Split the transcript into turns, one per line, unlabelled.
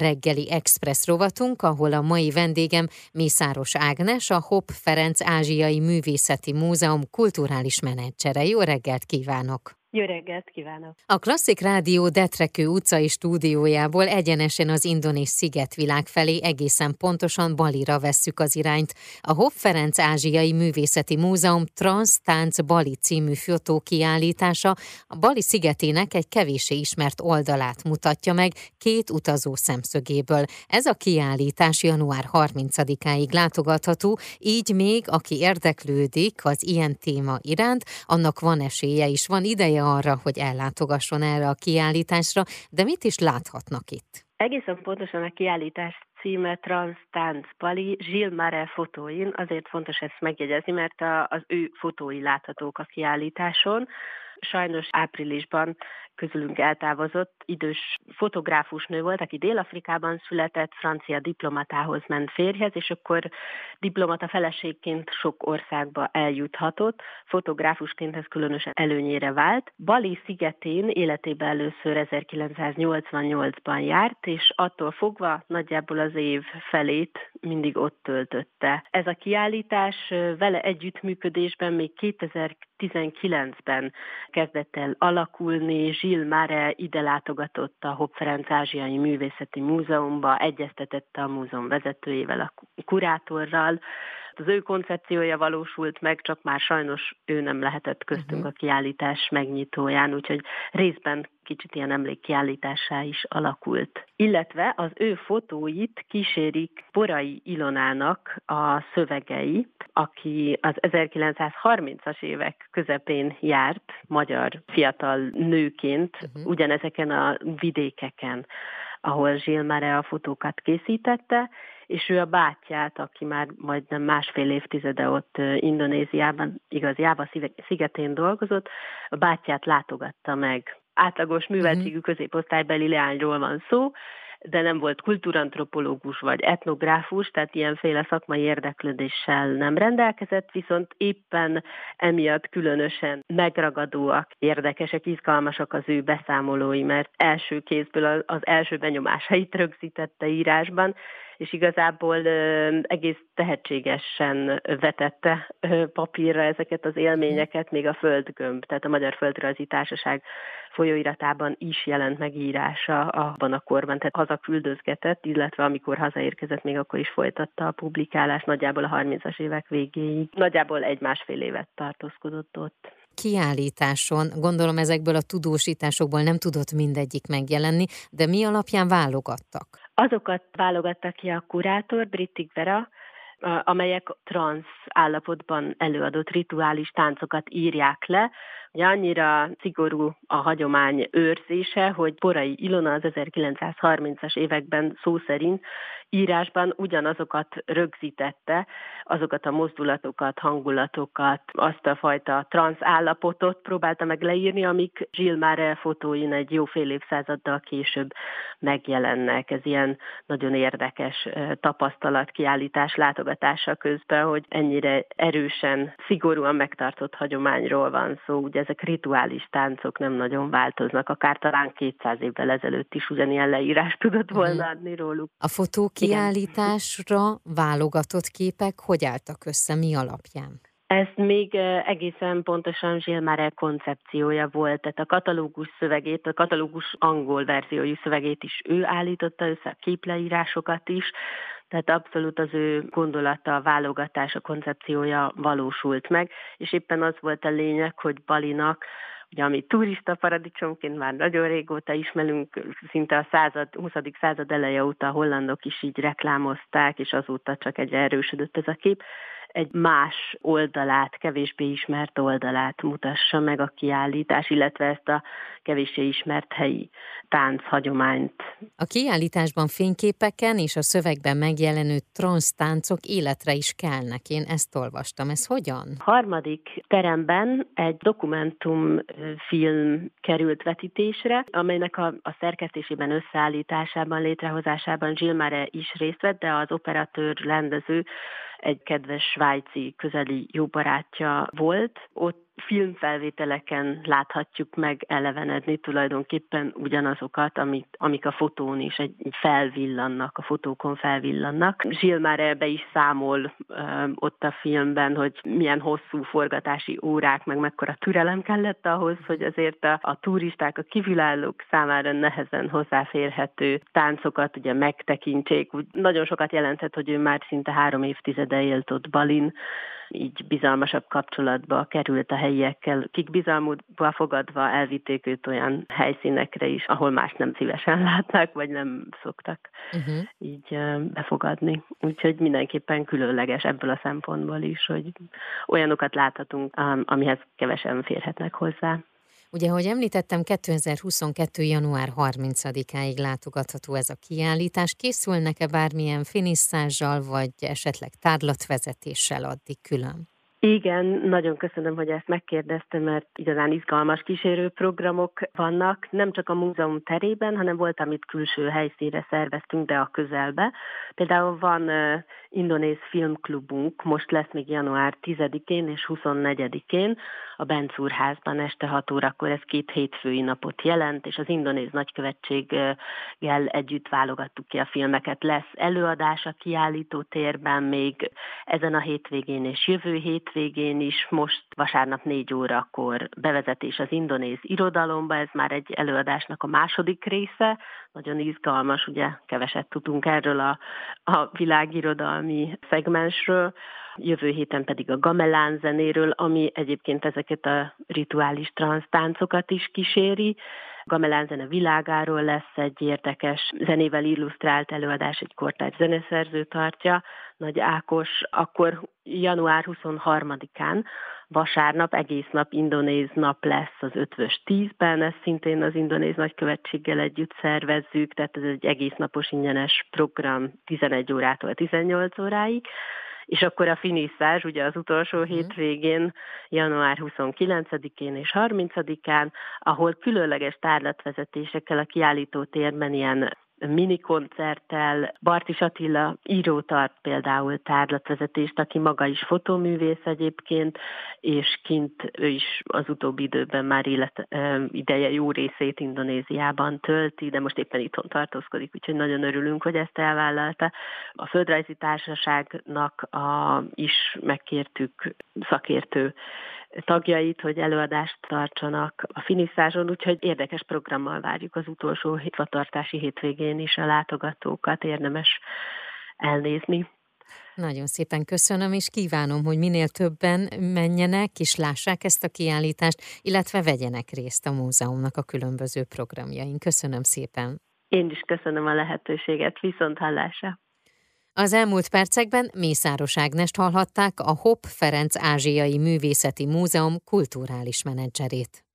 reggeli express rovatunk, ahol a mai vendégem Mészáros Ágnes, a Hopp Ferenc Ázsiai Művészeti Múzeum kulturális menedzsere. Jó reggelt kívánok!
Jó reggelt kívánok!
A Klasszik Rádió Detrekő utcai stúdiójából egyenesen az indonéz szigetvilág felé egészen pontosan Balira vesszük az irányt. A Hopp Ferenc Ázsiai Művészeti Múzeum Trans Tánc Bali című fotókiállítása a Bali szigetének egy kevéssé ismert oldalát mutatja meg két utazó szemszögéből. Ez a kiállítás január 30-áig látogatható, így még aki érdeklődik az ilyen téma iránt, annak van esélye is, van ideje arra, hogy ellátogasson erre a kiállításra, de mit is láthatnak itt?
Egészen pontosan a kiállítás címe Transtance Pali, Gilles Mare fotóin, azért fontos ezt megjegyezni, mert a, az ő fotói láthatók a kiállításon. Sajnos áprilisban közülünk eltávozott idős fotográfus nő volt, aki Dél-Afrikában született, francia diplomatához ment férjhez, és akkor diplomata feleségként sok országba eljuthatott, fotográfusként ez különösen előnyére vált. Bali szigetén életében először 1988-ban járt, és attól fogva nagyjából az év felét mindig ott töltötte. Ez a kiállítás vele együttműködésben még 2019-ben kezdett el alakulni, Gilles Mare ide látogatott a Hopp Ferenc Ázsiai Művészeti Múzeumba, egyeztetette a múzeum vezetőjével, a kurátorral, az ő koncepciója valósult meg, csak már sajnos ő nem lehetett köztünk uh-huh. a kiállítás megnyitóján, úgyhogy részben kicsit ilyen emlékkiállításá is alakult. Illetve az ő fotóit kísérik Borai Ilonának a szövegei, aki az 1930-as évek közepén járt magyar fiatal nőként uh-huh. ugyanezeken a vidékeken ahol Mare a fotókat készítette, és ő a bátyját, aki már majdnem másfél évtizede ott Indonéziában, igaz, Jáva szigetén dolgozott, a bátyját látogatta meg. Átlagos műveltségű mhm. középosztálybeli leányról van szó, de nem volt kultúrantropológus vagy etnográfus, tehát ilyenféle szakmai érdeklődéssel nem rendelkezett, viszont éppen emiatt különösen megragadóak, érdekesek, izgalmasak az ő beszámolói, mert első kézből az első benyomásait rögzítette írásban, és igazából egész tehetségesen vetette papírra ezeket az élményeket, még a Földgömb, tehát a Magyar Földrajzi Társaság folyóiratában is jelent meg írása abban a korban, tehát hazaküldözgetett, illetve amikor hazaérkezett, még akkor is folytatta a publikálást, nagyjából a 30-as évek végéig. Nagyjából egy-másfél évet tartózkodott ott
kiállításon, gondolom ezekből a tudósításokból nem tudott mindegyik megjelenni, de mi alapján válogattak?
Azokat válogatta ki a kurátor, Brittig Vera, amelyek transz állapotban előadott rituális táncokat írják le, annyira szigorú a hagyomány őrzése, hogy Borai Ilona az 1930-as években szó szerint írásban ugyanazokat rögzítette, azokat a mozdulatokat, hangulatokat, azt a fajta transz állapotot próbálta meg leírni, amik Gilles Mare fotóin egy jó fél évszázaddal később megjelennek. Ez ilyen nagyon érdekes tapasztalat kiállítás látogatása közben, hogy ennyire erősen, szigorúan megtartott hagyományról van szó. Ugye ezek rituális táncok nem nagyon változnak, akár talán 200 évvel ezelőtt is ugyanilyen leírás tudott volna mhm. adni róluk.
A fotókiállításra válogatott képek hogy álltak össze, mi alapján?
Ez még egészen pontosan Gilles koncepciója volt, tehát a katalógus szövegét, a katalógus angol verziójú szövegét is ő állította össze, a képleírásokat is, tehát abszolút az ő gondolata, a válogatása, koncepciója valósult meg, és éppen az volt a lényeg, hogy Balinak ugye ami turista paradicsomként már nagyon régóta ismerünk, szinte a század, 20. század eleje óta a hollandok is így reklámozták, és azóta csak egy erősödött ez a kép, egy más oldalát, kevésbé ismert oldalát mutassa meg a kiállítás, illetve ezt a kevéssé ismert helyi hagyományt.
A kiállításban fényképeken és a szövegben megjelenő táncok életre is kelnek. Én ezt olvastam. Ez hogyan?
A harmadik teremben egy dokumentumfilm került vetítésre, amelynek a, a szerkesztésében, összeállításában, létrehozásában Jill Mare is részt vett, de az operatőr, rendező egy kedves svájci közeli jó barátja volt. Ott filmfelvételeken láthatjuk meg elevenedni tulajdonképpen ugyanazokat, amik, amik a fotón is egy felvillannak, a fotókon felvillannak. Zsil már ebbe is számol ö, ott a filmben, hogy milyen hosszú forgatási órák, meg mekkora türelem kellett ahhoz, hogy azért a, a turisták, a kívülállók számára nehezen hozzáférhető táncokat ugye megtekintsék. Úgy nagyon sokat jelentett, hogy ő már szinte három évtizede élt ott Balin, így bizalmasabb kapcsolatba került a helyiekkel, kik bizalmukba fogadva elvitték őt olyan helyszínekre is, ahol más nem szívesen látnak, vagy nem szoktak uh-huh. így befogadni. Úgyhogy mindenképpen különleges ebből a szempontból is, hogy olyanokat láthatunk, amihez kevesen férhetnek hozzá.
Ugye, ahogy említettem, 2022. január 30-áig látogatható ez a kiállítás. Készülnek-e bármilyen finisszázsal, vagy esetleg tárlatvezetéssel addig külön?
Igen, nagyon köszönöm, hogy ezt megkérdeztem, mert igazán izgalmas kísérőprogramok vannak, nem csak a múzeum terében, hanem volt, amit külső helyszínre szerveztünk, de a közelbe. Például van uh, indonéz filmklubunk, most lesz még január 10-én és 24-én a Bencúrházban este 6 órakor, ez két hétfői napot jelent, és az indonéz nagykövetséggel együtt válogattuk ki a filmeket. Lesz előadás a kiállító térben még ezen a hétvégén és jövő hét hétvégén is, most vasárnap négy órakor bevezetés az indonéz irodalomba, ez már egy előadásnak a második része, nagyon izgalmas, ugye keveset tudunk erről a, a világirodalmi szegmensről, jövő héten pedig a gamelán zenéről, ami egyébként ezeket a rituális transztáncokat is kíséri, Gamelán zene világáról lesz egy érdekes zenével illusztrált előadás, egy kortárs zeneszerző tartja, Nagy Ákos, akkor január 23-án, vasárnap, egész nap indonéz nap lesz az ötvös tízben, ezt szintén az indonéz nagykövetséggel együtt szervezzük, tehát ez egy egész napos ingyenes program 11 órától 18 óráig és akkor a finiszás ugye az utolsó uh-huh. hétvégén, január 29-én és 30-án, ahol különleges tárlatvezetésekkel a kiállító térben ilyen mini koncerttel. Bartis Attila író tart például tárlatvezetést, aki maga is fotóművész egyébként, és kint ő is az utóbbi időben már élet ideje jó részét Indonéziában tölti, de most éppen itthon tartózkodik, úgyhogy nagyon örülünk, hogy ezt elvállalta. A Földrajzi Társaságnak a, is megkértük szakértő tagjait, hogy előadást tartsanak a finiszáson, úgyhogy érdekes programmal várjuk az utolsó hitvatartási hétvégén is a látogatókat, érdemes elnézni.
Nagyon szépen köszönöm, és kívánom, hogy minél többen menjenek és lássák ezt a kiállítást, illetve vegyenek részt a múzeumnak a különböző programjain. Köszönöm szépen.
Én is köszönöm a lehetőséget, viszont hallásra.
Az elmúlt percekben Mészáros Ágnest hallhatták a Hopp Ferenc Ázsiai Művészeti Múzeum kulturális menedzserét.